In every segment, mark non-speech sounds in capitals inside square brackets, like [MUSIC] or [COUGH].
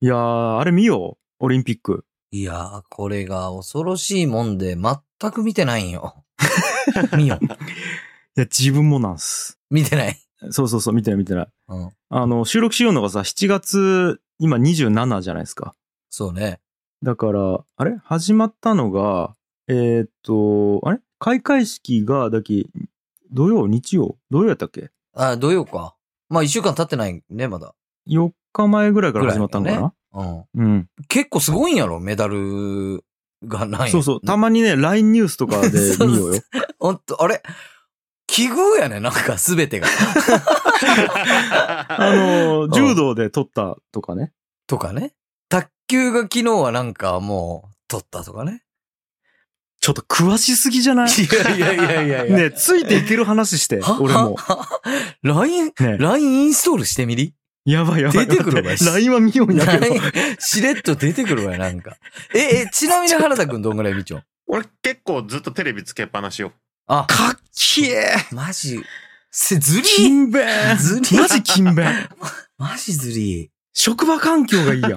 いやー、あれ見よう。オリンピック。いやー、これが恐ろしいもんで、全く見てないんよ。[LAUGHS] 見よ。いや、自分もなんす。見てない？そうそうそう、見てない見てない。うん。あの、収録しようのがさ、7月、今27じゃないですか。そうね。だから、あれ？始まったのが、えーっと、あれ？開会式が、だき、土曜、日曜？土曜やったっけ？あ、土曜か。まあ一週間経ってないね、まだ。?4 日前ぐらいから始まったのかな、うん。うん。結構すごいんやろ、メダルがない。そうそう。たまにね、LINE ニュースとかで [LAUGHS] 見ようよ。ほんと、あれ？奇遇やね、なんかすべてが。[LAUGHS] あの、柔道で取ったとかね。とかね。卓球が昨日はなんかもう、取ったとかね。ちょっと詳しすぎじゃない？いやいやいやいやいや。ねついていける話して、は？俺も。は？LINE、ね LINE インストールしてみり？やばいやばい。出てくるわ。[LAUGHS] は見ようけど。[LAUGHS] しれっと出てくるわよ、なんか。え、え、ちなみに原田くんどんぐらい見ちょん [LAUGHS] 俺結構ずっとテレビつけっぱなしよ。あ、かっけえ。マジ、せ、ずり。勤勉。ずり。マジ勤勉。マジずり。職場環境がいいや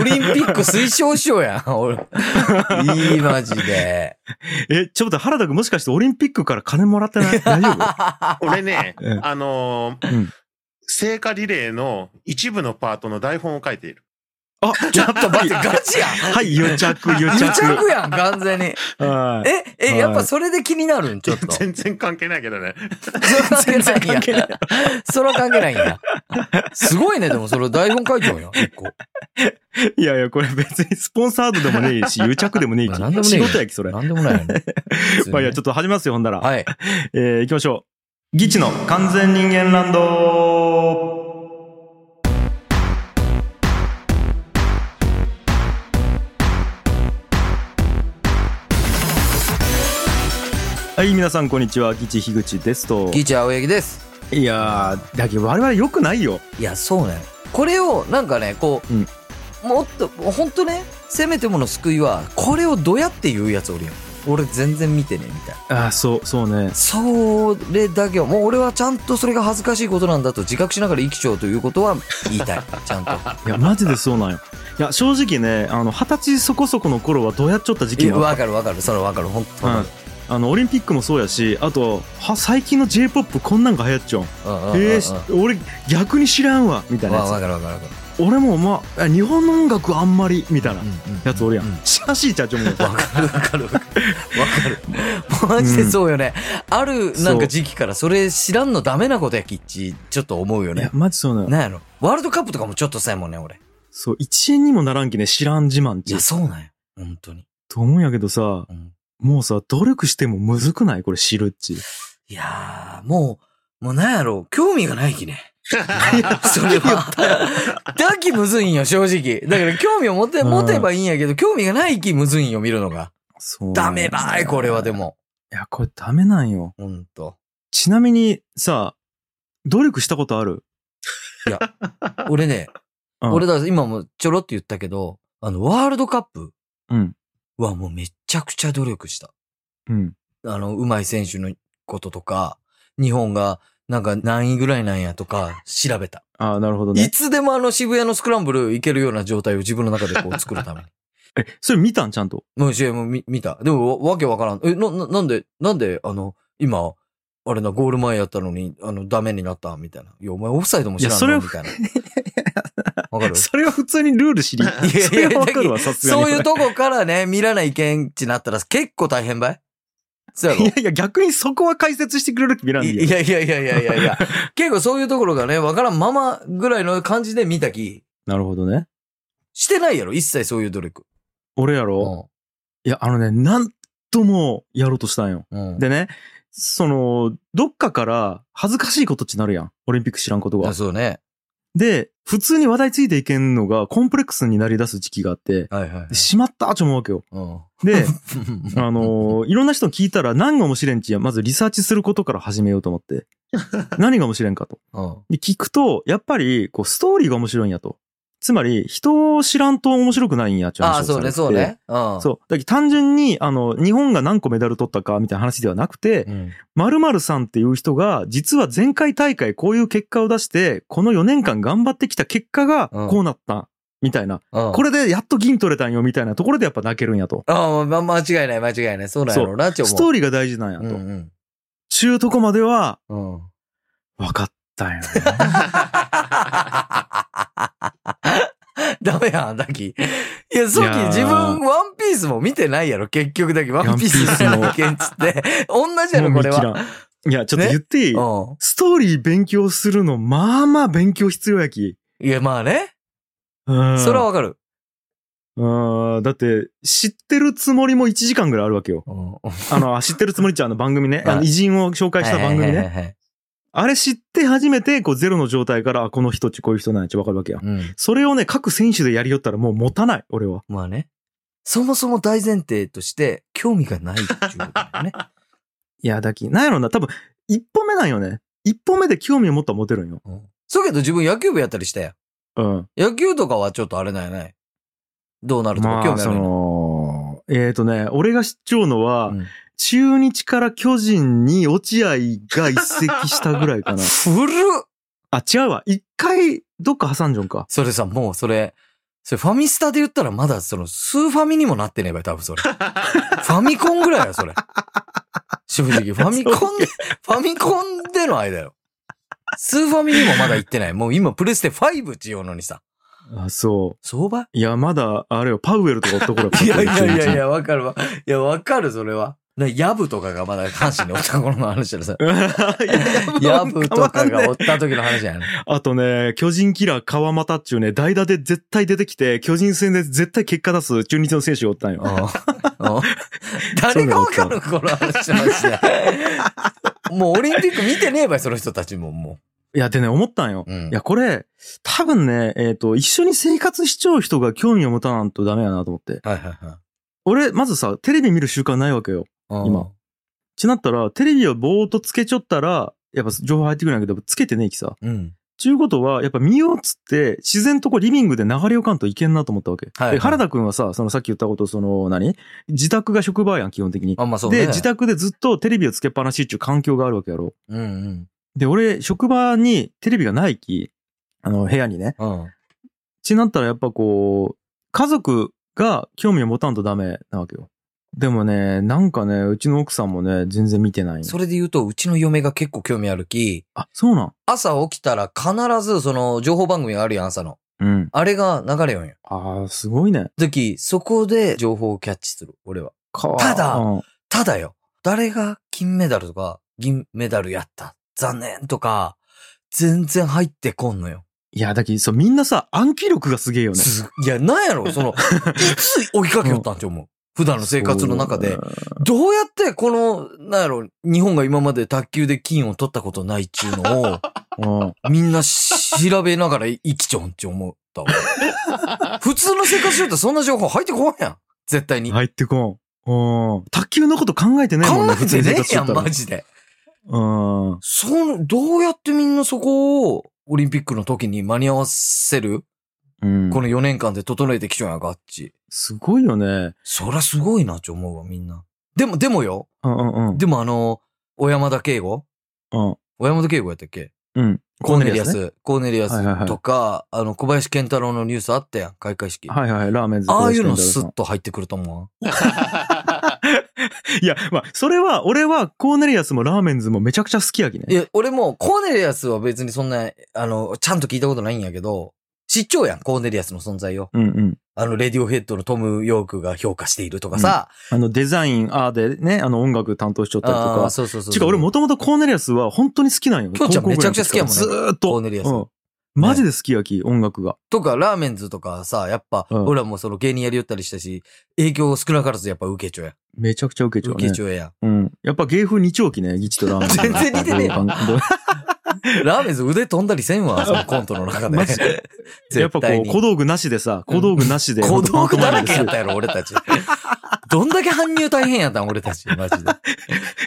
オリンピック推奨しようや。ん、俺。いい、マジで。え、ちょっと原田君もしかしてオリンピックから金もらってない？大丈夫？俺ねう、ん。あのーうん聖火リレーの一部のパートの台本を書いている。あ、[LAUGHS] ちょっと待って、ガチやんはい、[LAUGHS] 癒着、癒癒着。着やん、完全に。[LAUGHS] はいえ、え、はいやっぱそれで気になるん？ちょっと。全然関係ないけどね。それは関係ないんや。それは関係ないんや。すごいね、でもそれ台本書いちゃうよ、一個。いやいや、これ別にスポンサードでもねえし、癒着でもねえまあなんでもし。ねえよ仕事やき、それ。なんでもないよね。まあいや、ちょっと始めますよ、ほんだら。はい。えー、行きましょう。ギチの完全人間ランドはい、皆さんこんにちは。ギチ樋口ですと。ギーチ青柳です。いやー、だけど我々良くないよ。いや、そうね。これを、なんかね、こう、うんもっと、ほんとね、せめてもの救いは、これをどうやって言うやつおるやん。俺全然見てね、みたいな。あーそう、そうね。それだけは、もう俺はちゃんとそれが恥ずかしいことなんだと自覚しながら生きちゃうということは言いたい。[LAUGHS] ちゃんと。いや、マジでそうなんよ。いや、正直ね、あの、二十歳そこそこの頃はどうやっちゃった時期わかるわかる。それわかる。ほんとわかる。あの、オリンピックもそうやし、あと、は、最近の J-POP こんなんが流行っちゃうん。うんうんうんうんえーし俺、逆に知らんわ、みたいなわわやかるわかるわかる。つ。俺も、まあ、日本の音楽あんまり、みたいなやつおるやん。うしかしいちゃちょもう。わかるわかるわかる。わかる。マジでそうよね。あるなんか時期からそれ知らんのダメなことやきっち、ちょっと思うよいやね、。マジそうなの。なんやろ。ワールドカップとかもちょっとさやもんね、俺。そう、一円にもならんきね、知らん自慢ちいや、。そうなんや。本当に。と思うんやけどさ、うんもうさ、努力してもむずくない？これ知るっち。いやー、もう、もうなんやろ。興味がないきね。[LAUGHS] それは。だきむずいんよ、正直。だから興味を持て、持てばいいんやけど、興味がないきむずいんよ、見るのが。そう。ダメばい、これはで。も。いや、これダメなんよ。ほんと。ちなみにさ、努力したことあるいや俺ね、うん俺だ今もちょろって言ったけど、あの、ワールドカップうん。はもうめちゃくちゃ努力した。うん。あの、上手い選手のこととか、日本がなんか何位ぐらいなんやとか調べた。ああ、なるほどいね。つでもあの渋谷のスクランブル行けるような状態を自分の中でこう作るために。[LAUGHS] え、それ見たん？ちゃんと？もう試合も見見た。でもわわけわからん。え、な、ななんで、なんで、あの、今、あれな、ゴール前やったのに、あの、ダメになったみたいな。いや、お前オフサイドも知らんいやそれみたいな。[LAUGHS] わかる？それは普通にルール知り。いやいやわかるわ、さすがに。そういうとこからね、見らない意見ってなったら結構大変ばい？そうやろ？いやいや、逆にそこは解説してくれる気見らんでいいよいやいやいやいやいやいや。[LAUGHS] 結構そういうところがね、わからんままぐらいの感じで見たき、なるほどね。してないやろ？一切そういう努力。俺やろ？いや、あのね、なんともやろうとしたんよ。うん。うん。でね、その、どっかから恥ずかしいことってなるやん。オリンピック知らんことがあ。そうね。で、普通に話題ついていけんのがコンプレックスになり出す時期があって、はいはいはいで。しまったと思うわけよ。うん。で、[LAUGHS] あのーいろんな人に聞いたら何が面白いんちや、まずリサーチすることから始めようと思って。[LAUGHS] 何が面白いんかと。うん。で、聞くと、やっぱり、こう、ストーリーが面白いんやと。つまり、人を知らんと面白くないんやっちゅうああ、話をそうね、そうね。うん。そう。だけど単純に、あの、日本が何個メダル取ったかみたいな話ではなくて、うん。〇〇さんっていう人が、実は前回大会こういう結果を出して、この4年間頑張ってきた結果がうんこうなった。みたいな。うん。これでやっと銀取れたんよ、みたいなところでやっぱ泣けるんやと。ああ、ま、間違いない、間違いない。そうなんやろうな、って思う。ストーリーが大事なんやうんと。うん。中とこまでは、うん。分かったんやな。ダメやん、ダキ。いや、さっき自分、ワンピースも見てないやろ、結局だけ。ワンピースの件つって。[LAUGHS] 同じやろ、これは。いや、ちょっと言っていい、うストーリー勉強するの、まあまあ勉強必要やき。ん。いや、まあね。うん。それはわかる。うん。だって、知ってるつもりも1時間ぐらいあるわけよ。うん。あの、あ知ってるつもりっちゃあの番組ね。はいあの偉人を紹介した番組ね。あれ知って初めて、こうゼロの状態から、あこの人っちこういう人なんやっちわかるわけや。うん。それをね、各選手でやりよったらもう持たない、俺は。まあね。そもそも大前提として、興味がないっていうことだよね。[LAUGHS] いや、だき、なんやろな、多分、一歩目なんよね。一歩目で興味を持ったら持てるんよ。うんそうけど自分野球部やったりしたやん。うん。野球とかはちょっとあれなんやない？どうなるとか興味あるのの、えっ、ー、とね、俺が知っちゃうのは、うん中日から巨人に落合が移籍したぐらいかな。[LAUGHS] 古っあ、違うわ。一回、どっか挟んじゃんか。それさ、もうそれ、それファミスタで言ったらまだそのスーファミにもなってねえばよ多分それ。[LAUGHS] ファミコンぐらいや、それ。正直、ファミコンで、ファミコンでの間よ。スーファミにもまだ行ってない。もう今プレステ5っていうのにさ。あ、そ相場？う。いや、まだ、あれよ、パウエルとかおった頃いやいやいやいや。や、わかるわ。いや、わかる、それは。なヤブとかがまだ阪神におった頃の話ださ。[LAUGHS] ヤブとかがおった時の話やね。あとね、巨人キラー川又っちゅうね、代打で絶対出てきて、巨人戦で絶対結果出す中日の選手がおったんよ。[LAUGHS] 誰がわかるこの話マジで。もうオリンピック見てねえばい、その人たちももいや、でね、思ったんよ。う。うんいや、これ、多分ね、えっ、と、一緒に生活しちゃう人が興味を持たなんとダメやなと思って。はいはいはい俺、まずさ、テレビ見る習慣ないわけよ。うん。今ちなったら、テレビをぼーっとつけちょったら、やっぱ情報入ってくるんやけど、つけてねえきさ。うん。ちゅうことは、やっぱ見ようっつって、自然とこうリビングで流れよかんといけんなと思ったわけ。はいはいで原田くんはさ、そのさっき言ったこと、その何、自宅が職場やん、基本的に。あ、まあそうね。で、自宅でずっとテレビをつけっぱなしっていう環境があるわけやろ。うんうん。で、俺、職場にテレビがないき、あの、部屋にね。うん。ちなったらやっぱこう、家族が興味を持たんとダメなわけよ。でもね、なんかね、うちの奥さんもね、全然見てないそれで言うと、うちの嫁が結構興味あるき、あ、そうなん朝起きたら必ずその情報番組があるやん、朝の。うん。あれが流れよんよ。ああ、すごいね。時、そこで情報をキャッチする、俺は。かただうんただよ、誰が金メダルとか銀メダルやった、残念とか、全然入ってこんのよ。いや、だけど、そう、みんなさ、暗記力がすげえよね。すいや、なんやろその、[LAUGHS] いつ追いかけよったんって思う。普段の生活の中で。どうやってこの、なんやろ、日本が今まで卓球で金を取ったことないっちゅうのを。[LAUGHS] みんな調べながら生きちょんって思ったわ。[LAUGHS] 普通の生活しよったらそんな情報入ってこんやん。絶対に。入ってこん。うん。卓球のこと考えてねえもんね、考えてねえやん、マジで。うん。その、どうやってみんなそこを、オリンピックの時に間に合わせる、うん。この4年間で整えてきちゃうんやがっち。すごいよね。そりゃすごいなって思うわ、みんな。でも、でもよ。うんうんうん。でもあの、小山田圭吾？うん。小山田圭吾やったっけ？うん。コーネリアね。ス。コーネリアはいはいはいスとか、あの、小林健太郎のニュースあったやん、開会式。はいはい、ラーメンズ。ああいうのスッと入ってくると思う。[LAUGHS] いや、まあ、それは、俺はコーネリアスもラーメンズもめちゃくちゃ好きやきね。いや、俺もコーネリアスは別にそんな、あの、ちゃんと聞いたことないんやけど、知っちゃうやん、コーネリアスの存在を。うんうん。あの、レディオヘッドのトム・ヨークが評価しているとかさ。あの、デザイン、あーでね、あの、音楽担当しちゃったりとああー、か。そうそうそう。違う、俺もともとコーネリアスは本当に好きなんよ。きょうちゃんめちゃくちゃ好きやもんねずーっと。コーネリアスうん。マジで好きやき、音楽が。とか、ラーメンズとかさ、やっぱ、うん俺らもその芸人やりよったりしたし、影響少なからずやっぱ受けちょや。めちゃくちゃ受けちゃうね受け。ちょや。うん。やっぱ芸風日曜期ね、ギチとラーメンズ。[LAUGHS] 全然似てねえ [LAUGHS] [LAUGHS] ラーメンズ腕飛んだりせんわ、そのコントの中で。[LAUGHS] やっぱこう、小道具なしでさ、小道具なしで。小道具だらけやったよ。やろ、俺たち。[LAUGHS] どんだけ搬入大変やったん、俺たち、マジで。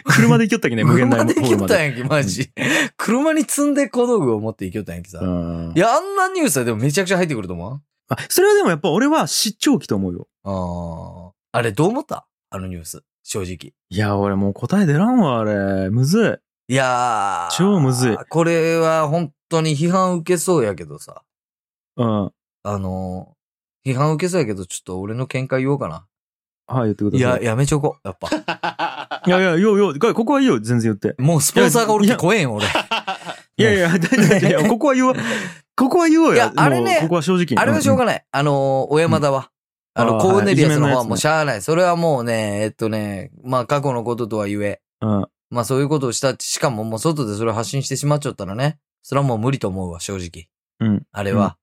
車で行きよったきね、無限大車で行きよ。ったんやんけ、マジ。車に積んで小道具を持って行きよったんやんけさ。うんいや、あんなニュースはでもめちゃくちゃ入ってくると思う？あ、それはでもやっぱ俺は失調期と思うよ。ああ。あれどう思った？あのニュース。正直。いや、俺もう答え出らんわ、あれ。むずいやー。超むずいこれは本当に批判受けそうやけどさ。い。うん。あのー、批判受けそうやけど、ちょっと俺の見解言おうかな。はい、言ってくだいや、さい。やめちょこう。やっぱ。[LAUGHS] いやいや、ようよう、ここはいいよ、全然言って。もうスポンサーがおるけ怖えんよ、俺。いやいや、大丈夫ここは言おう。ここは言おうよ。いやあれねここは正直。あれはしょうがない。あのー、小山田は。あの、コーネリアスの方はもうしゃあない。それはもうね、えっとね、まあ過去のこととは言え。うん。まあそういうことをしたって、しかももう外でそれを発信してしまっちゃったらね。それはもう無理と思うわ、正直。うん。あれは。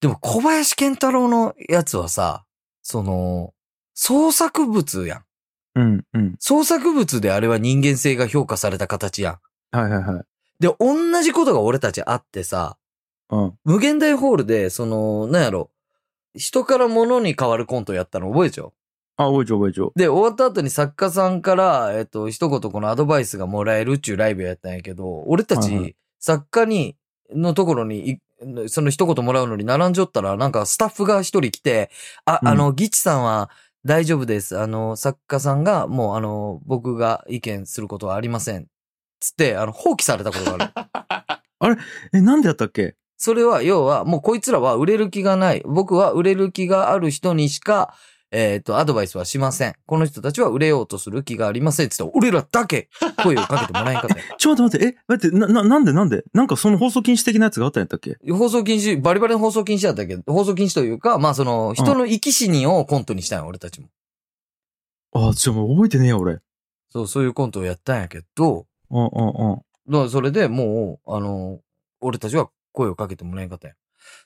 でも小林健太郎のやつはさ、その、創作物やん。うん。うん。創作物であれは人間性が評価された形やん。はいはいはい。で、同じことが俺たちあってさ、うん。無限大ホールで、その、なんやろ、人から物に変わるコントやったの覚えちゃう？あ、覚えちゃう覚えちゃう。で、終わった後に作家さんから、えっと、一言このアドバイスがもらえるっちゅうライブやったんやけど、俺たち、はいはい作家に、のところにい、その一言もらうのに並んじょったら、なんかスタッフが一人来て、あ、うんあの、ギチさんは大丈夫です。あの、作家さんが、もうあの、僕が意見することはありません。つって、あの、放棄されたことがある。[LAUGHS] え、なんでやったっけ？それは、要は、もうこいつらは売れる気がない。僕は売れる気がある人にしか、えっ、と、アドバイスはしません。この人たちは売れようとする気がありません。つって、俺らだけ声をかけてもらえんかったよ [LAUGHS] ちょっと待って、え、待って、な、な、なんでなんで？なんかその放送禁止的なやつがあったんやったっけ？放送禁止、バリバリの放送禁止だったけ？ど、放送禁止というか、まあその、人の生き死にをコントにしたんよ、俺たちも。あ、ちょ、もう覚えてねえよ、俺。そう、そういうコントをやったんやけど、うんうんうん。だからそれでもう、あの、俺たちは声をかけてもらえんかったんや。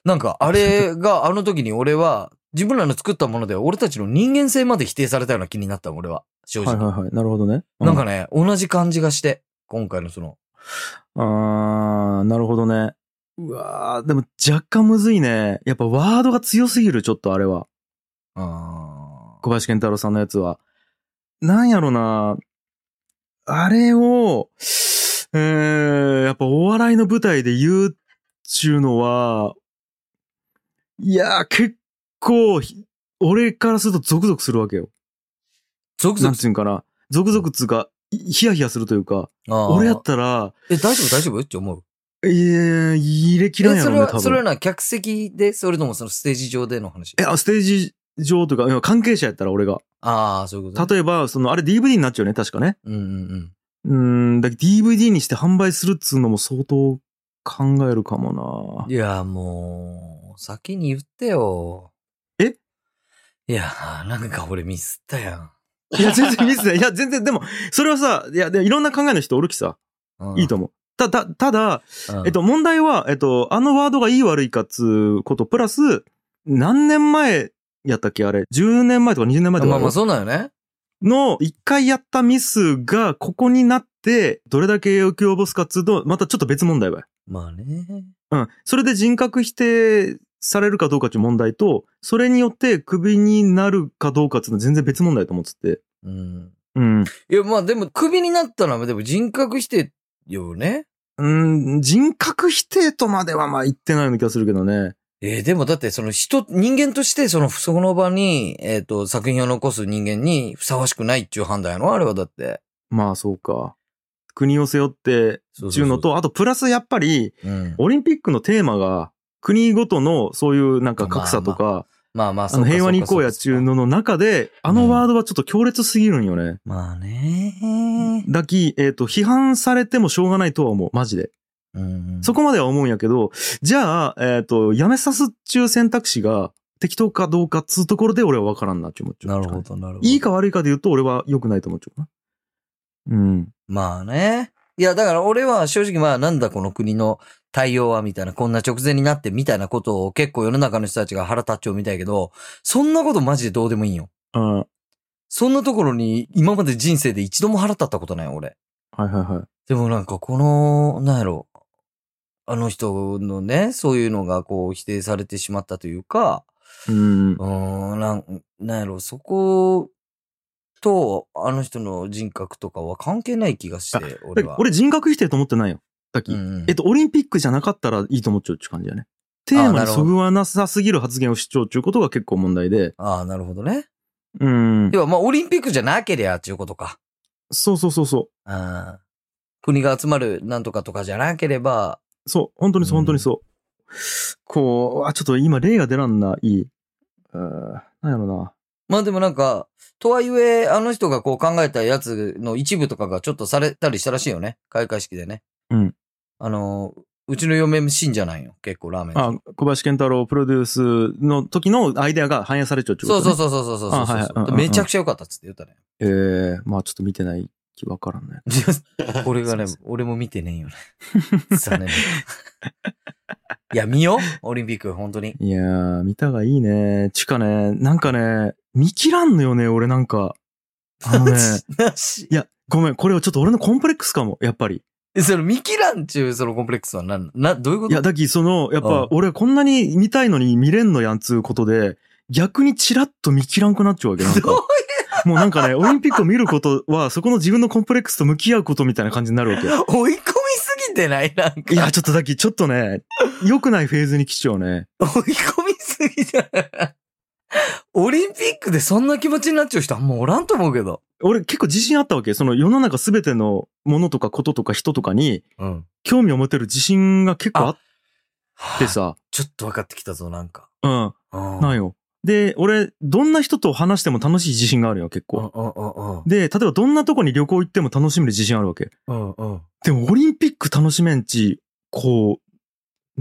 なんか、あれが、あの時に俺は、自分らの作ったもので、俺たちの人間性まで否定されたような気になった、俺は。正直。はいはいはい。なるほどね。うなんかね、同じ感じがして、今回のその、あー、なるほどね。うわー、でも若干むずいね。やっぱワードが強すぎる、ちょっとあれは。あ小林健太郎さんのやつは。なんやろな。あれを、えー、やっぱお笑いの舞台で言うっちゅうのは、いやー、結構ひ、俺からするとゾクゾクするわけよ。なんゾクゾクていうんかな。ゾクゾクつうか、いヒヤヒヤするというか、あー俺やったら、え、大丈夫？大丈夫？って思う？えー、入れきらんえ、やろね、それは、多分。それはな、客席で、それともそのステージ上での話？え、あステージ上というかいや、関係者やったら俺が。ああ、そういうこと、ね。例えば、その、あれ DVD になっちゃうよね、確かね。うんうんうん。うーん、だけど DVD にして販売するっつうのも相当考えるかもいや、もう、先に言ってよ。えいや、なんか俺ミスったやん。な。いや、全然ミスない。いや、全然、でも、それはさ、いや、でいろんな考えの人おるきさ、うんいいと思う。た、た、ただ、うんえっと、問題は、えっと、あのワードがいい悪いかっつうこと、プラス、何年前やったっけあれ？10年前とか20年前とかまあまあ、そうなんよね。の、一回やったミスが、ここになって、どれだけ影響を及ぼすかっつうと、またちょっと別問題ばい。まあね。うん。それで人格否定されるかどうかっていう問題と、それによってクビになるかどうかっていうのは全然別問題と思ってて。うん。うん。いや、まあでも、クビになったのは、でも人格否定よね。うん、人格否定とまではまあ言ってないような気がするけどね。えーでもだってその人、人間としてその、その場に、えっ、と、作品を残す人間にふさわしくないっていう判断やろあれはだって。まあそうか。国を背負ってっていうのと、あとプラスやっぱり、うん。オリンピックのテーマが、国ごとのそういうなんか格差とか、まあまあ、あの平和に行こうやっちゅうのの中で、あのワードはちょっと強烈すぎるんよね。まあねだき、えっ、と、批判されてもしょうがないとは思う。マジで。うん。そこまでは思うんやけど、じゃあ、えっ、と、やめさすっちゅう選択肢が適当かどうかっつうところで俺は分からんなって思っちゃう。なるほ。ど、なるほど。いいか悪いかで言うと俺は良くないと思っちゃうな。うん。まあね。いや、だから俺は正直まあなんだこの国の対応はみたいな、こんな直前になってみたいなことを結構世の中の人たちが腹立っちゃうみたいやけど、そんなことマジでどうでもいいんよ。うん。はいそんなところに今まで人生で一度も腹立ったことないよ、俺。はいはい。でもなんかこの、なんやろ。あの人のね、そういうのがこう否定されてしまったというか、うんう。ーん、なん、なんやろ、そこと、あの人の人格とかは関係ない気がして、俺は。俺人格否定と思ってないよ。だき、うんうんえっと、オリンピックじゃなかったらいいと思っちゃうって感じだね。テーマにそぐわなさすぎる発言を主張っていうことが結構問題で。ああ、なるほどね。うん。要は、まあ、オリンピックじゃなけりゃっていうことか。そうそうそうそああ国が集まるなんとかとかじゃなければ、う。そう。本当にそう、うん本当にそう。こう、あ、ちょっと今例が出らんな、いい。うーなんやろな。まあでもなんか、とはいえ、あの人がこう考えたやつの一部とかがちょっとされたりしたらしいよね。開会式でね。うん。あの、うちの嫁信者なんよ。結構ラーメン。あ、小林健太郎プロデュースの時のアイデアが反映されちゃうってこと、ね、そうそうそうそうそうそうめちゃくちゃ良かったっつって言ったね。ええまあちょっと見てない気わからんね。これがね俺も見てねえよね。残念。いや、見ようオリンピック、本当に。いやー、見たがいいね。ちかね、なんかね、見切らんのよね、俺なんか。あのね、いや、ごめん、これはちょっと俺のコンプレックスかも、やっぱり。えその見切らんちゅう、そのコンプレックスは何、な、どういうこと？いや、だき、その、やっうんぱ、俺こんなに見たいのに見れんのやんつうことで、逆にチラッと見切らんくなっちゃうわけ、なんか。[LAUGHS] もうなんかね、オリンピックを見ることは、そこの自分のコンプレックスと向き合うことみたいな感じになるわけ。追い込みすぎてない？なんか。いや、ちょっとだき、ちょっとね、良くないフェーズに来ちゃうね。[LAUGHS] 追い込みすぎじゃない。オリンピックでそんな気持ちになっちゃう人あんまおらんと思うけど。俺結構自信あったわけ。その世の中すべてのものとかこととか人とかにうん。興味を持てる自信が結構あってさ。ちょっと分かってきたぞ、なんか。うん。うんなんよ。で、俺、どんな人と話しても楽しい自信があるよ、結うん構。で、例えばどんなとこに旅行行っても楽しめる自信あるわけ。でもオリンピック楽しめんち、こう、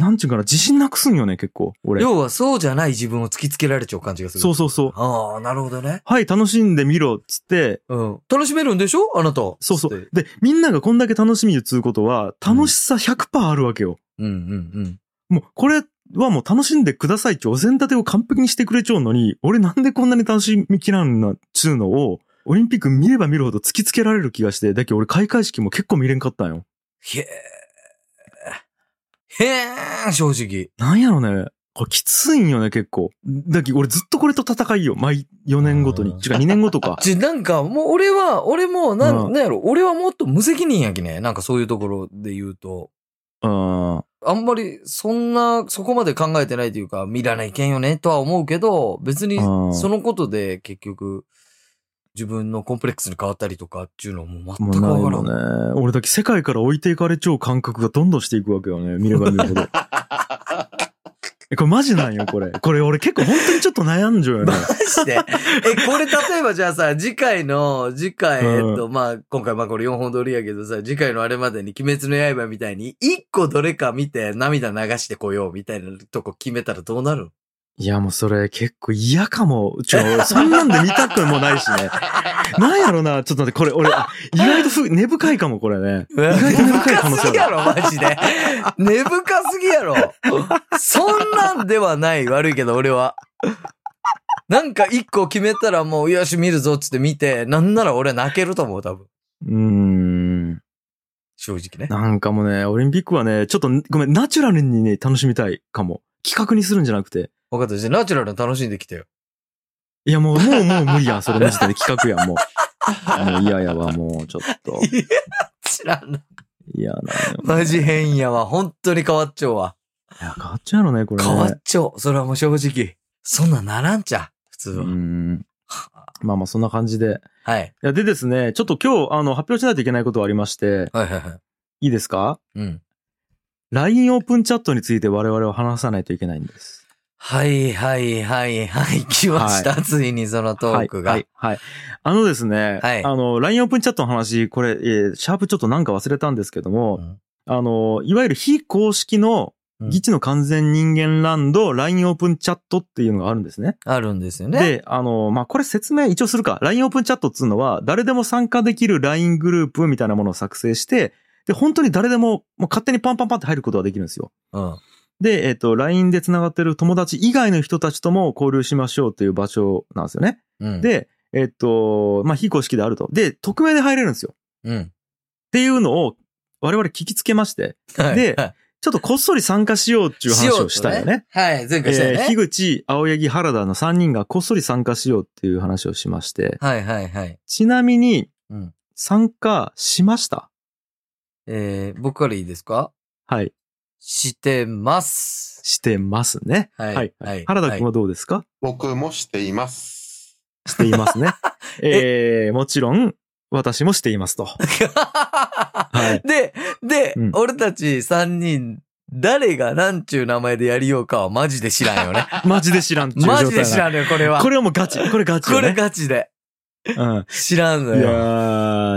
なんちゅうかな、自信なくすんよね、結構。俺。要はそうじゃない自分を突きつけられちゃう感じがする。そうそうそう。ああ、なるほどね。はい、楽しんでみろ、つって、うん。楽しめるんでしょ？あなた。そうそう。で、みんながこんだけ楽しみるつうことは、楽しさ100%あるわけよ。うんうんうん。もう、これはもう楽しんでくださいってお膳立てを完璧にしてくれちゃうのに、俺なんでこんなに楽しみきらんなっちゅうのを、オリンピック見れば見るほど突きつけられる気がして、だけど俺開会式も結構見れんかったんよ。へえ。へえ、正直。なんやろね。これきついんよね、結構。だけど俺ずっとこれと戦いよ。毎4年ごとに。うん違う、2年ごとか。[LAUGHS] ち、なんか、もう俺は、俺も、なん、うんなんやろ、俺はもっと無責任やきね。なんかそういうところで言うと。うん。あんまり、そんな、そこまで考えてないというか、見らないけんよね、とは思うけど、別に、うんそのことで結局、自分のコンプレックスに変わったりとかっていうのはもう全くわからん。よね。俺だけ世界から置いていかれちゃう感覚がどんどんしていくわけよね。見れば見るほど。[LAUGHS] えこれマジなんよ、これ。これ俺結構本当にちょっと悩んじゃうよねマ。ジで？え、これ例えばじゃあさ、次回の、次回、うんえっと、まあ、今回まあこれ4本撮りやけどさ、次回のあれまでに鬼滅の刃みたいに、1個どれか見て涙流してこようみたいなとこ決めたらどうなるいや、もうそれ結構嫌かも。ちょ、そんなんで見たくもないしね。[LAUGHS] なんやろな、ちょっと待って、これ俺、あ意外とふ [LAUGHS] 根深いかも、これね。意外と根深い可能性ある。すぎやろ、マジで。[LAUGHS] 根深すぎやろ。そんなんではない。悪いけど、俺は。なんか一個決めたらもう、よし、見るぞっつって見て、なんなら俺泣けると思う、多分。うーん。正直ね。なんかもうね、オリンピックはね、ちょっとごめん、ナチュラルにね、楽しみたいかも。企画にするんじゃなくて。分かった。じゃあ、ナチュラルに楽しんできてよ。いや、もう、もう、もう [LAUGHS] 無理やん。それマジで企画やん、もう。もう [LAUGHS] 嫌やわ、もう、ちょっと。知らんな。嫌な。マジ変やわ。本当に変わっちゃうわ。いや、変わっちゃうやろね、これね。変わっちゃう。それはもう正直。そんなんならんちゃ。普通うは。ん。まあまあ、そんな感じで。はい。いや、でですね、ちょっと今日、あの、発表しないといけないことがありまして、はいはいはい。いいですか？うん。?LINE オープンチャットについて我々は話さないといけないんです。はいはいはいはい。来ました。はついにそのトークが。はい、はい。はいあのですね、はいあの、LINE オープンチャットの話、これ、えーシャープちょっとなんか忘れたんですけども、うんあの、いわゆる非公式のうん議地の完全人間ランド LINE オープンチャットっていうのがあるんですね。あるんですよね。で、あの、まあ、これ説明一応するか。LINE オープンチャットっていうのは、誰でも参加できる LINE グループみたいなものを作成して、で、本当に誰でも、もう勝手にパンパンパンって入ることができるんですよ。うん。で、えっ、と、LINE で繋がってる友達以外の人たちとも交流しましょうっていう場所なんですよね。うん。、で、えっ、と、まあ、非公式であると。で、匿名で入れるんですよ。うん。っていうのを、我々聞きつけまして、はいではいちょっとこっそり参加しようっていう話をしたよね。。はい、前回したよえー、ね。樋口、青柳、原田の3人がこっそり参加しようっていう話をしまして、はいはいはい。ちなみにうん。参加しました？えー、僕からいいですか？はい。してます。してますね。はいはい。はい原田くんはどうですか、僕もしています。していますね。[LAUGHS] えー、もちろん、私もしていますと。[LAUGHS] いで、で、うん俺たち3人、誰が何ちゅう名前でやりようかはマジで知らんよね。[LAUGHS] マジで知らんっていう状態マジで知らんのよ、これは。これはもうガチ。これガチこれ。ガチで。うん。知らんのいやよ。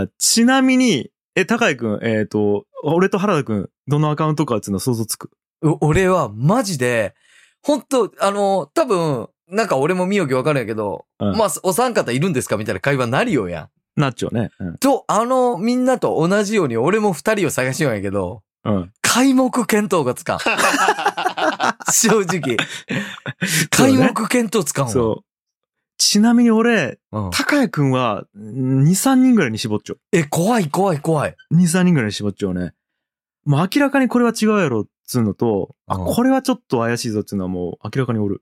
ーちなみに、え、高井くん、えっ、と、俺と原田くん、どのアカウントかっていうのは想像つく？う俺はマジで、本当あの、多分、なんか俺も見よきわかるんやけど、うんまあ、お三方いるんですか？みたいな会話になるよやん。なっちゃうね。うん。と、あの、みんなと同じように俺も二人を探しようんやけど、うん。開目見当がつかん。[LAUGHS] 正直。開目見当つかんわ。そう。ちなみに俺、うん高谷くんは、2、3人ぐらいに絞っちゃう。え、怖い怖い怖い。2、3人ぐらいに絞っちゃうね。もう明らかにこれは違うやろっつうのと、あ、うんこれはちょっと怪しいぞっつうのはもう明らかにおる。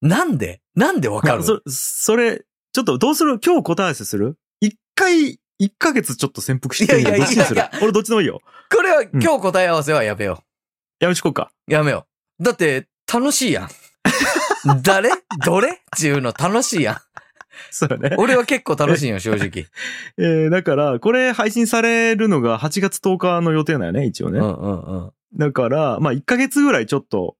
なんで？なんでわかる？そそれ、ちょっとどうする？今日答え合わせする？一回、一ヶ月ちょっと潜伏してみる？いやいやい俺どっちでもいいよ。これは今日答え合わせはやめよやめちこうか。う。やめよう。だって、楽しいやん。誰？どれ？っていうの楽しいやん。そうだね。俺は結構楽しいよ、正直。[LAUGHS] えー、だから、これ配信されるのが8月10日の予定だよね、一応ね。うんうんうん。だから、まあ1ヶ月ぐらいちょっと、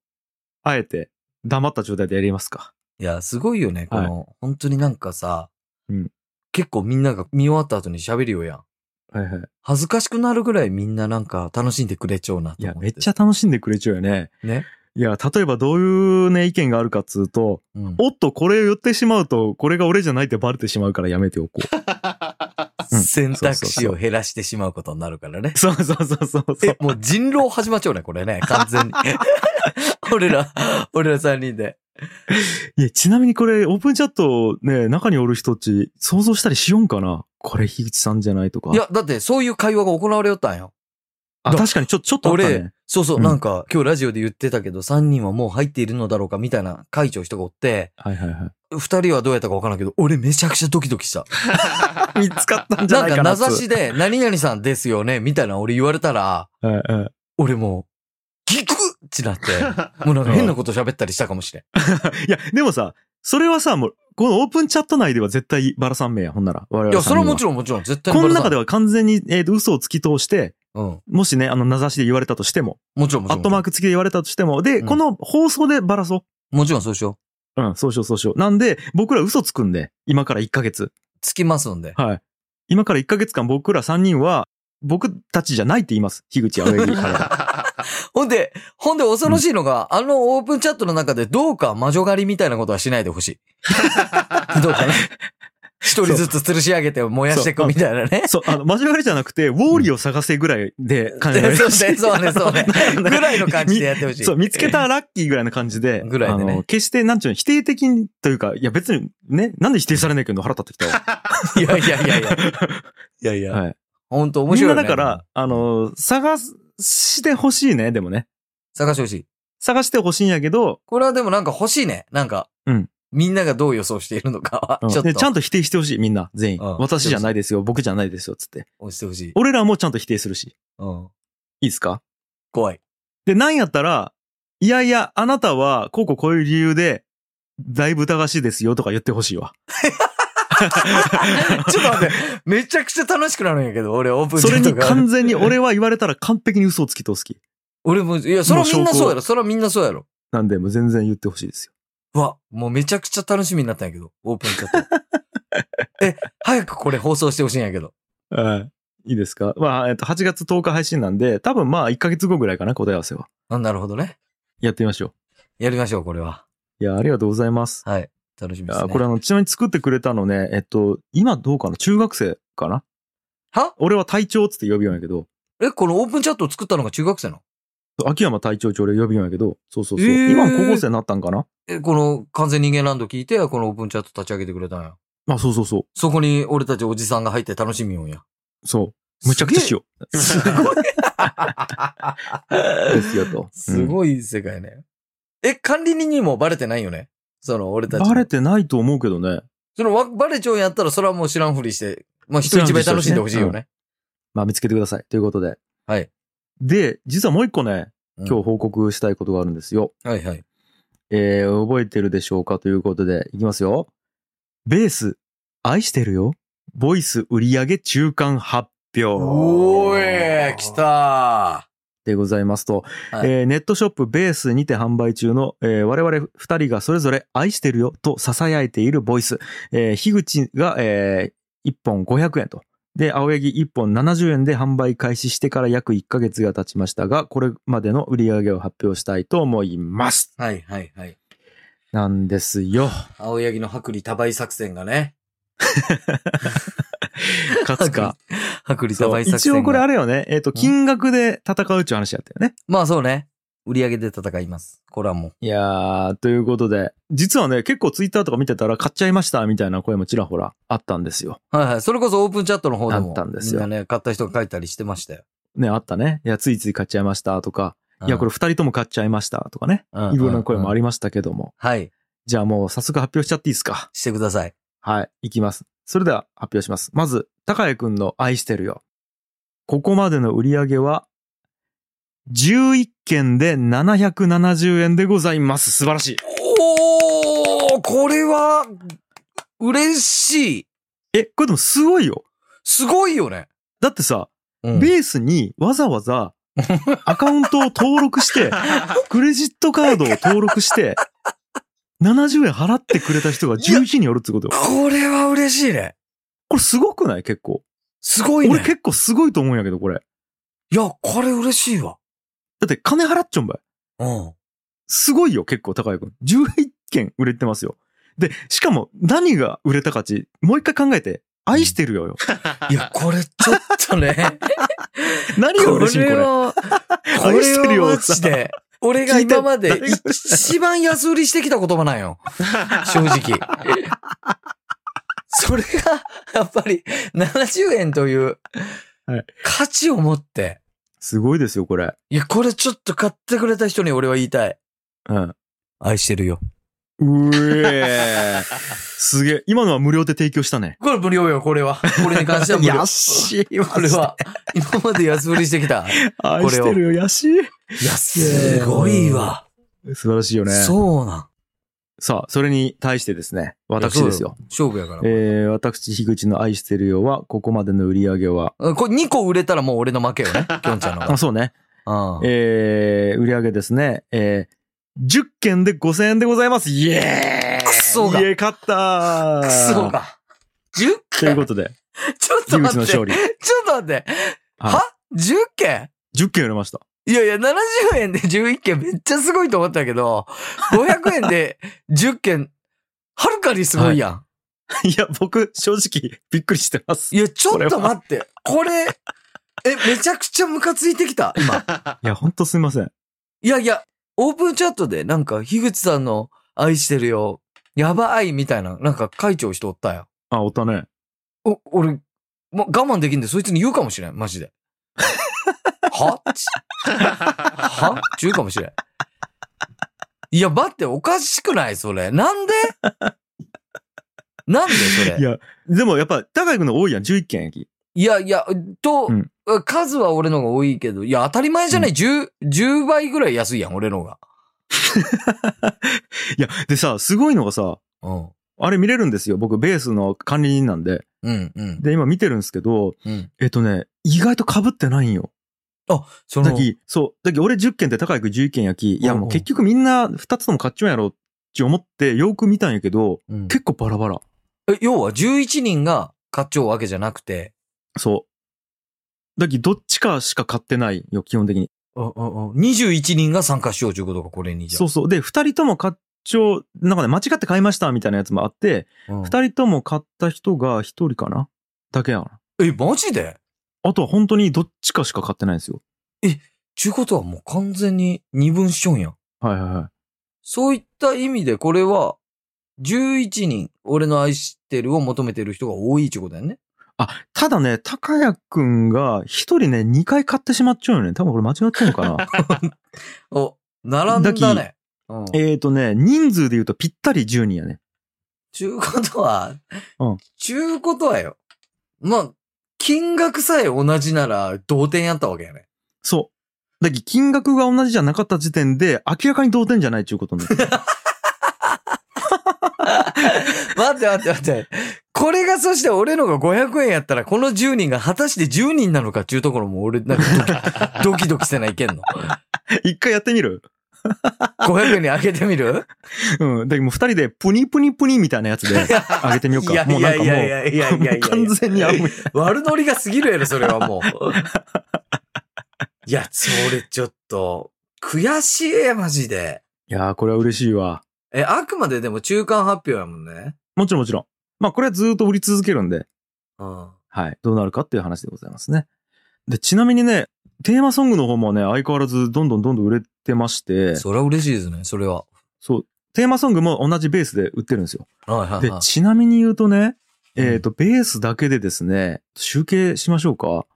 あえて、黙った状態でやりますか。いや、すごいよね。この、本当になんかさ、うん結構みんなが見終わった後に喋るよやん。はいはい。恥ずかしくなるぐらいみんななんか楽しんでくれちゃうなといや、思って。めっちゃ楽しんでくれちゃうよね。ね。いや、例えばどういうね、意見があるかっつうと、うん。おっと、これを言ってしまうと、これが俺じゃないってバレてしまうからやめておこう。[LAUGHS] うん選択肢を減らしてしまうことになるからね。[LAUGHS] そうそうそうそうそえう、。もう人狼始まっちゃうね、これね、完全に。[LAUGHS] 俺ら、俺ら3人で。いや、ちなみにこれ、オープンチャットね、中におる人っち、想像したりしよんかな？これ、樋口さんじゃないとか。いや、だってそういう会話が行われよったんよ。あ、確かにちょ、ちょっとあった俺ね。、そうそう、うんなんか今日ラジオで言ってたけど、3人はもう入っているのだろうかみたいな会長人がおって、はいはいはい。2人はどうやったか分からんけど、俺めちゃくちゃドキドキした。[LAUGHS] 見つかったんじゃなんかないかな。名指しで、何々さんですよねみたいな俺言われたら、はいはい。俺もう、ギクッってなって、[LAUGHS] もうなんか変なこと喋ったりしたかもしれん。[LAUGHS] いや、でもさ、それはさ、もう、このオープンチャット内では絶対バラさん名や、ほんなら。我々いや、それはもちろろんもちろん、絶対この中では。は完全に、えっ、と、嘘を突き通して、うん。もしね、あの、名指しで言われたとしても、もちろんもちろん。アットマーク付きで言われたとしても、で、うんこの放送でバラそもちろんそうしよう。う。うん、そうしようそうしよう。なんで、僕ら嘘つくんで、今から1ヶ月。つきますんで。はい。今から1ヶ月間僕ら3人は、僕たちじゃないって言います。樋口青柳から。[LAUGHS] ほんで、ほんで恐ろしいのが、あのオープンチャットの中でどうか魔女狩りみたいなことはしないでほしい。[LAUGHS] どうかね。一人ずつ吊るし上げて燃やしていくみたいなね。そう、あの、交わりじゃなくて、ウォーリーを探せぐらいで考えられそうね、そうね、そうね。[LAUGHS] ぐらいの感じでやってほしい。そう、見つけたらラッキーぐらいの感じで。ぐらいでね決して、なんちゅうの、否定的にというか、いや別に、ね、なんで否定されないけど腹立ってきたわ。[LAUGHS] いやいやいやいや。[LAUGHS] いやいや。はい。ほんと面みん白いよね。なだから、あの、探してほしいね、でもね。探してほしい。探してほしいんやけど、これはでもなんか欲しいね。なんか。うんみんながどう予想しているのかは、ちょっと。でちゃんと否定してほしい、みんな、全員。うん私じゃないですよ、僕じゃないですよ、つって。押してほしい。俺らもちゃんと否定するし。うん。いいですか？怖い。で、なんやったら、いやいや、あなたは、こうこうこういう理由で、だいぶ疑わしいですよとか言ってほしいわ。[LAUGHS] ちょっと待って。めちゃくちゃ楽しくなるんやけど、俺オープンチそれに。完全に俺は言われたら完璧に嘘をつき通すき。俺も、いや、それはみんなそうやろ。それはみんなそうやろ。なんで、もう全然言ってほしいですよ。うわ、もうめちゃくちゃ楽しみになったんやけど、オープンチャット。[LAUGHS] え、早くこれ放送してほしいんやけど。はい。いいですか？まあ、えっと、8月10日配信なんで、多分まあ、1ヶ月後ぐらいかな、答え合わせは。あなるほどね。やってみましょやりましょう、これは。う。いや、ありがとうございます。はい。楽しみいですね。やこれあの、ちなみに作ってくれたのね、えっと、今どうかな？中学生かな？は？俺は隊長っつって呼びようんやけど、え、このオープンチャットを作ったのが中学生なの？秋山隊長って俺呼びようんやけど、そうそうそう。えー今も高校生になったんかな？え、この完全人間ランド聞いて、このオープンチャット立ち上げてくれたんや。あ、そうそうそう。そこに俺たちおじさんが入って楽しみよんや。そう。むちゃくちゃしよう。すごい。ですよと。すごい世界ね。え、管理人にもバレてないよね？その、俺たち。バレてないと思うけどね。その、わバレちゃうんやったら、それはもう知らんふりして、まあ、人一倍楽しんでほしいよね。まあ見つけてください。ということで。はい。で、実はもう一個ね、うん今日報告したいことがあるんですよ。はいはい。えー、覚えてるでしょうかということで、いきますよ。ベース、愛してるよ。ボイス売上中間発表。おーい、来たでございますと、はいえーネットショップベースにて販売中の、えー我々二人がそれぞれ愛してるよと囁いているボイス。えー樋口が、え1本500円と。で、青柳1本70円で販売開始してから約1ヶ月が経ちましたが、これまでの売り上げを発表したいと思います。はいはいはい。なんですよ。青柳の薄利多売作戦がね。[LAUGHS] 勝つか。[LAUGHS] 薄利多売作戦が。一応これあれよね。えっ、と、金額で戦うっていう話やったよね。まあそうね。売り上げで戦います。これはもう。いやー、ということで、実はね、結構ツイッターとか見てたら買っちゃいましたみたいな声もちらほらあったんですよ。はいはい。それこそオープンチャットの方でも。あったんですよね、買った人が書いたりしてましたよ。ね、あったね。いや、ついつい買っちゃいましたとか、いや、これ二人とも買っちゃいましたとかね。れいろんな声もあり。りましたけども。はい。じゃあもう早速発表しちゃっていいですか？してください。はい、いきます。それでは発表します。まず、高谷くんの愛してるよ。ここまでの売り上げは、11件で770円でございます。素晴らしい。おーこれは、嬉しい。え、これでもすごいよ。すごいよね。だってさ、うんベースにわざわざ [LAUGHS] アカウントを登録して、[LAUGHS] クレジットカードを登録して、70円払ってくれた人が11人おるってことよ。これは嬉しいね。これすごくない？結構。すごいね。俺結構すごいと思うんやけど、これ。いや、これ嬉しいわ。だって金払っちゃうんばい。うん。すごいよ、結構高井くん。11件売れてますよ。で、しかも何が売れたかち、もう一回考えて、愛してるよよ。いや、これちょっとね。[LAUGHS] 何がこ嬉しいんこれ。こ愛してるよマジで、俺が今まで一番安売りしてきた言葉なんよ。[LAUGHS] 正直。それが、やっぱり、70円というはい、価値を持って、すごいですよ、これ。いや、これちょっと買ってくれた人に俺は言いたい。うん。愛してるよ。うえー。すげえ。[LAUGHS] 今のは無料で提供したね。これ無料よ、これは。これに関しては無料。安いわこれは、今まで安売りしてきた。愛してるよ、安い。いや、すごいわ。素晴らしいよね。そうなん。さあ、それに対してですね、私ですよ。勝負やから。えー、私、樋口の愛してるよは、ここまでの売り上げは、うんこれ2個売れたらもう俺の負けよね。[LAUGHS] きょんちゃんのあ、が。そうね。うんえー、売り上げですね、えー、10件で5000円でございます。イエーイクソがイエーイ勝ったーくそが。10という件ことで、[LAUGHS] ちょっと樋口の待って。ちょ勝利。っと待って。はいは ?10 件？10件売れました。いやいや、70円で11件めっちゃすごいと思ったけど、500円で10件、はるかにすごいやん。いや、僕、正直、びっくりしてます。い、や、ちょっと待って。これ、え、めちゃくちゃムカついてきた、今。[LAUGHS] いや、ほんとすいません。いやいや、オープンチャットでなんか、樋口さんの愛してるよ、やばいみたいな、なんか会長しておったよ。あ、おったね。お、俺、もう我慢できんで、そいつに言うかもしれん、マジで。は？ちは？ち言うかもしれん。いや、待って、おかしくない？それ。なんで？なんでそれ？いや、でもやっぱ、高井君の多いやん、11件やき。いやいや、と、うん数は俺の方が多いけど、いや、当たり前じゃない、10、10倍ぐらい安いやん、俺の方が。[LAUGHS] いや、でさ、すごいのがさ、うん。あれ見れるんですよ。僕、ベースの管理人なんで。うん、うん。で、今見てるんですけど、うん。えっとね、意外と被ってないんよ。その、だき、そう。だき、俺10件って高井君11件やき、いや、もう結局みんな2つとも買っちゃうんやろって思って、よく見たんやけど、うん結構バラバラ。え要は11人が買っちゃうわけじゃなくて、そう。だき、どっちかしか買ってないよ、基本的に。21人が参加しようということか、これにじゃそうそう。で、2人とも買っちゃう、なんかね、間違って買いましたみたいなやつもあって、うん。2人とも買った人が1人かなだけやな。え、マジで？あとは本当にどっちかしか買ってないんですよ。ちゅうことはもう完全に二分しちょんやん。はいはいはい。そういった意味でこれは、11人、俺の愛してるを求めてる人が多いってことだよね。あ、ただね、高谷くんが一人ね、2回買ってしまっちゃうよね。多分これ間違ってんのかな [LAUGHS] お、並んだね。うん。えーとね、人数で言うとぴったり10人やね。ちゅうことは、うんちゅうことはよ。まあ、金額さえ同じなら同点やったわけやね。そだけど金額が同じじゃなかった時点で、明らかに同点じゃないっていうことになってる [LAUGHS] 待って待って待って。これがそして俺のが500円やったら、この10人が果たして10人なのかっていうところも俺、なんかドキドキドキせないけんの。[LAUGHS] 一回やってみる？500円に上げてみる？[LAUGHS] うん。だけどもう二人でプニプニプニみたいなやつで [LAUGHS] あげてみようか。いやもうなんかもう、いやいやいやいやいやいや完全にあう。悪ノリが過ぎるやろ、それはもう。[LAUGHS] いや、それちょっと、悔しいや、マジで。いやー、これは嬉しいわ。え、あくまででも中間発表やもんね。もちろんもちろん。まあこれはずーっと売り続けるんで、うん。はい。どうなるかっていう話でございますね。で、ちなみにね、テーマソングの方もね、相変わらずどんどんどんどん売れてまして、それは嬉しいですね、それは。そう、テーマソングも同じベースで売ってるんですよ。ではいはいは、い。ちなみに言うとね、うんえっ、と、ベースだけでですね、集計しましょうか。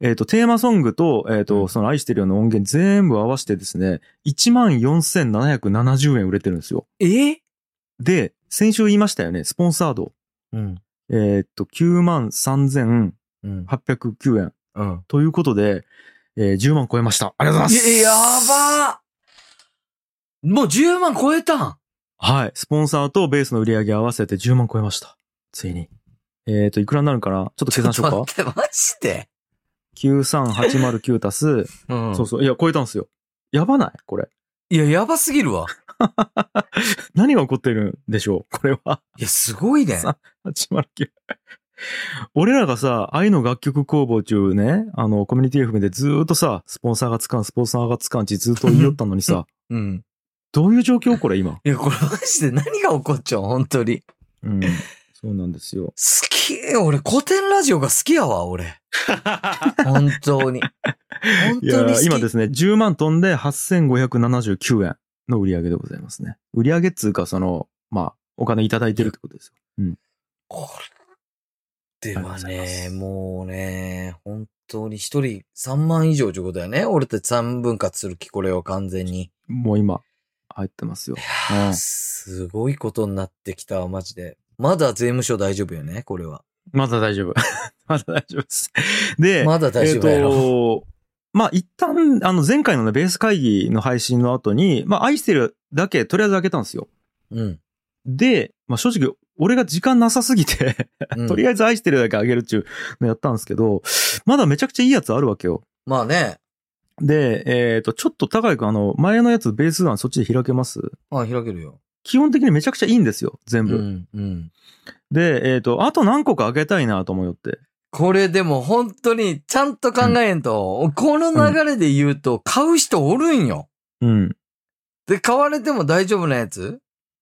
えっ、と、テーマソングと、えっ、と、うんその愛してるような音源全部合わせてですね、14,770円売れてるんですよ。え？で、先週言いましたよね、スポンサード。うん。えっ、と、93,809うん。円。うん。ということで、えー10万超えました。ありがとうございます。え、やばーもう10万超えたん？はい。スポンサーとベースの売り上げ合わせて10万超えました。ついに。えっ、と、いくらになるかな？ちょっと計算しようか。待って、マジで？93809足す、うんそうそう。いや、超えたんですよ。やばない？これ。いや、やばすぎるわ。[LAUGHS] 何が起こってるんでしょう？これは。いや、すごいね。さ809。[LAUGHS] 俺らがさ、愛の楽曲工房中ね、あの、コミュニティ FM でずーっとさ、スポンサーがつかん、スポンサーがつかんちずっと言いよったのにさ、[LAUGHS] うん。どういう状況これ今？いや、これマジで何が起こっちゃう？本当に。うん。そうなんですよ。好き。俺、古典ラジオが好きやわ、俺。[LAUGHS] 本当に。本当に。今ですね、10万トンで8579円の売り上げでございますね。売り上げっつうか、その、まあ、お金いただいてるってことですよ。これではね、すもうね、本当に一人3万以上ということだよね。俺たち3分割する気、これを完全に。もう今、入ってますよ。うんすごいことになってきたわ、マジで。まだ税務署大丈夫よね、これは。まだ大丈夫。[LAUGHS] まだ大丈夫です。で、まだ大丈夫やろ。と、まあ、一旦、あの、前回のね、ベース会議の配信の後に、まあ、愛してるだけ、とりあえず開けたんですよ。うん。で、まあ、正直、俺が時間なさすぎて、うんとりあえず愛してるだけあげるっていうのやったんですけど、まだめちゃくちゃいいやつあるわけよ。まあね。で、えっ、と、ちょっと高井くん、あの、前のやつ、ベース欄そっちで開けます？あ、開けるよ。基本的にめちゃくちゃいいんですよ、全部。うん。うん。で、えっ、と、あと何個か開けたいなと思いよって。これでも本当にちゃんと考えんと、この流れで言うと買う人おるんよ。うん。で、買われても大丈夫なやつ？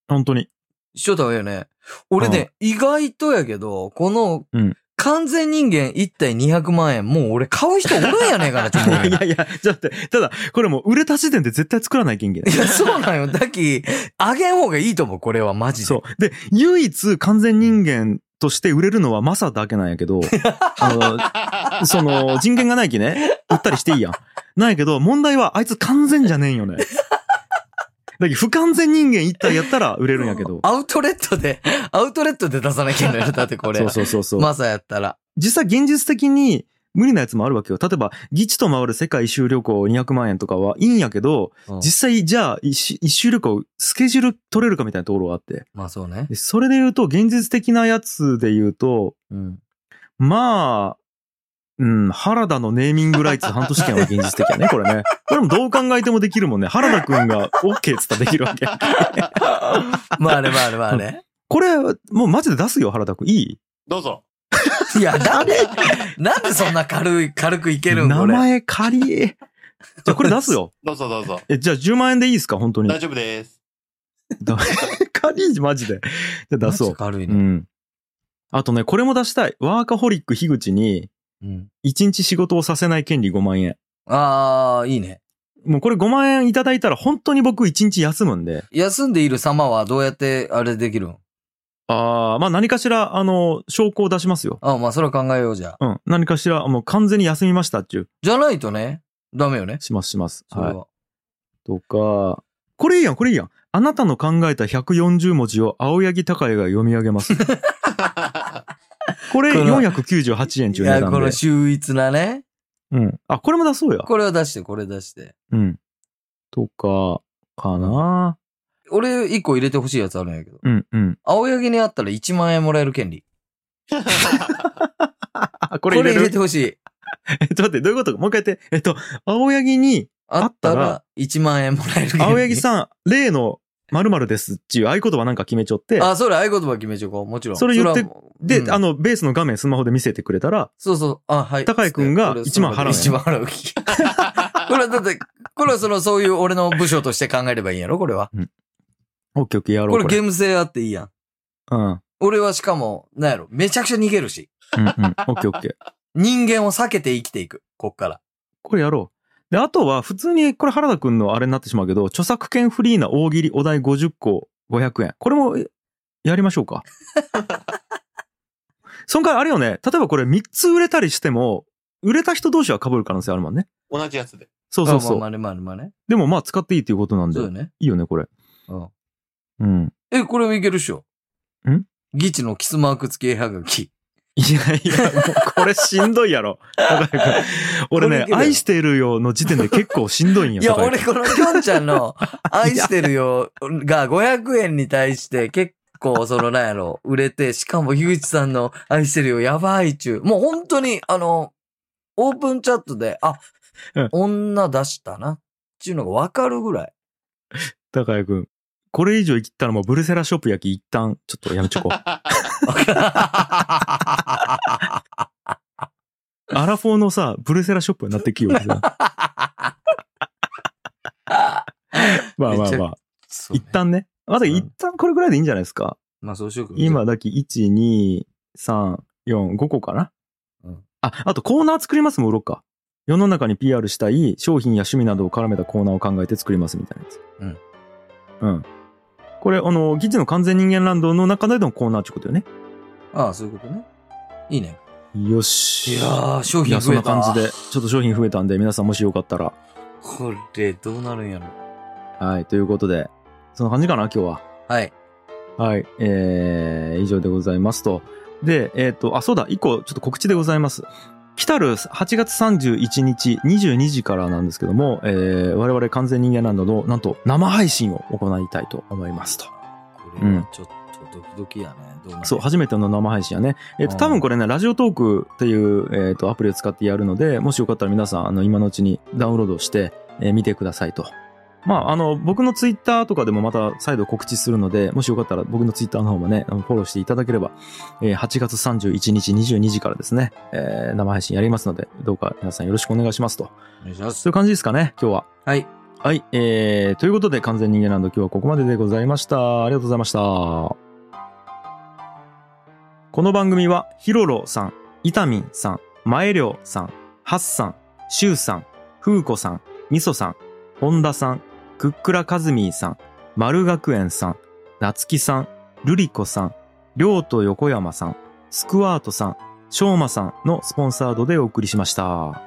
本当に。しとった方がいいよね。俺ね、意外とやけど、このうん、完全人間1体200万円、もう俺買う人おるんやねえかなって思うよいやいや、ちょっとただ、これもう売れた時点で絶対作らないけんけん。いや、そうなんよ。だき、あげん方がいいと思う、これはマジで。そう。で、唯一完全人間として売れるのはマサだけなんやけど、[LAUGHS] あの、その、人権がないきね、売ったりしていいやん。なんやけど、問題はあいつ完全じゃねえんよね。だけど不完全人間一体やったら売れるんやけど。[LAUGHS] アウトレットで、アウトレットで出さなきゃいけないよ。[LAUGHS] だってこれ。そうそうそうそう。マサやったら。実際現実的に無理なやつもあるわけよ。例えば、ギチと回る世界一周旅行200万円とかはいいんやけど、うん実際じゃあ一周旅行スケジュール取れるかみたいなところがあって。まあそうね。でそれで言うと、現実的なやつで言うと、うん。まあ、うん、原田のネーミングライツ半年券は現実的やね、[LAUGHS] これね。これもどう考えてもできるもんね。原田くんが OK っつったらできるわけ。[LAUGHS] まあね、まあね、まあね。[LAUGHS] これ、もうマジで出すよ、原田くん。いい？どうぞ。いや、なんで、なんでそんな軽い、軽くいけるん名これ？前仮。じゃあこれ出すよ。どうぞどうぞ。え、じゃあ10万円でいいですか本当に？大丈夫です。だ仮マジで。じゃあ出そう。マジ軽いうね。ん。あとね、これも出したい。ワーカホリック樋口に、うん。1日仕事をさせない権利5万円。ああ、いいね。もうこれ5万円いただいたら本当に僕1日休むんで。休んでいる様はどうやってあれできるん？ああ、まあ何かしら、あの、証拠を出しますよ。ああまあそれは考えようじゃあ。うん。何かしら、もう完全に休みましたっていう。じゃないとね、ダメよね。しますします。はい。それは。とか、これいいやん、これいいやん。あなたの考えた140文字を青柳高也が読み上げます。[LAUGHS] これこの498円いや、中値段で。この秀逸なね。うん。あ、これも出そうや。これは出して、これ出して。うん。とか、かな俺、一個入れてほしいやつあるんやけど。うんうん。青柳にあったら1万円もらえる権利。あ、ここれ入れれ入れるてほしい。[LAUGHS] えっと、待って、どういうこと？もう一回言って。えっと、青柳に、あったあったら1万円もらえる権利。青柳さん、例の〇〇ですっていう合言葉なんか決めちゃって、あ、それ合言葉決めちゃおう。もちろん。それ言ってはで、うんあの、ベースの画面スマホで見せてくれたら、そうそう。あ、はい。高井くんがこれ1万払うの1万払う。[LAUGHS] これはだって、これはその、そういう俺の部署として考えればいいんやろ？これは。オッケーオッケーやろう。これゲーム性あっていいやん。うん。うん俺はしかも、なんやろ、めちゃくちゃ逃げるし。うん。オッケーオッケー。[LAUGHS] 人間を避けて生きていく。こっから。これやろう。で、あとは、普通に、これ原田くんのあれになってしまうけど、著作権フリーな大喜利お題50個500円。これも、えやりましょうか？[LAUGHS] そんかいあれよね、例えばこれ3つ売れたりしても、売れた人同士は被る可能性あるもんね。同じやつで。そうそうそう。まあまあまあまあね。でもまあ使っていいっていうことなんでそう、よね。いいよね、これ。うん。うん。え、これもいけるっしょ。ん？ギチのキスマーク付き絵はがき。いやいや、もうこれしんどいやろ。[LAUGHS] 俺ね愛してるよの時点で結構しんどいんよ。いや、俺このきょんちゃんの [LAUGHS] 愛してるよが500円に対して結構そのなんやろ、売れて、しかも樋口さんの愛してるよやばいちゅう。もう本当にあの、オープンチャットで、あ、うん女出したなっていうのがわかるぐらい。高井君。これ以上生きたらもうブルセラショップ焼き一旦ちょっとやめちょこう。[LAUGHS] [LAUGHS] アラフォーのさ、ブルセラショップになってきよう。さ [LAUGHS] まあまあまあ。一。旦ね。まだうん一旦これぐらいでいいんじゃないですか。まあそうしようか。今だけ1、2、3、4、5個かな。うんあ、あとコーナー作りますも売ろうか。世の中に PR したい商品や趣味などを絡めたコーナーを考えて作りますみたいなやつ。うん。うん。これ、あの、ギチの完全人間ランドの中でのコーナーってことよね。ああ、そういうことね。いいね。よし。いやー、商いや、そん品増えた。な感じで、ちょっと商品増えたんで、皆さんもしよかったら。これ、どうなるんやろ。はい、ということで、そんな感じかな、今日は。はい。はい、えー、以上でございますと。で、えっ、と、あ、そうだ、一個、ちょっと告知でございます。来たる8月31日22時からなんですけども、えー、我々完全人間ランドの、なんと、生配信を行いたいと思いますと。これはちょっとドキドキやね。そう、初めての生配信やね。えっ、と、うん多分これね、ラジオトークっていう、えっ、と、アプリを使ってやるので、もしよかったら皆さん、あの、今のうちにダウンロードして、えー見てくださいと。まあ、あの、僕のツイッターとかでもまた再度告知するので、もしよかったら僕のツイッターの方もね、フォローしていただければ、えー8月31日22時からですね、えー生配信やりますので、どうか皆さんよろしくお願いしますと。お願いしますそういう感じですかね、今日は。はい。はい、えー、ということで、完全人間ランド今日はここまででございました。ありがとうございました。この番組は、ヒロロさん、イタミンさん、マエリョウさん、ハッさん、シュウさん、フーコさん、ミソさん、ホンダさん、クックラカズミーさん、丸学園さん、ナツキさん、ルリコさん、りょうと横山さん、スクワートさん、しょうまさんのスポンサードでお送りしました。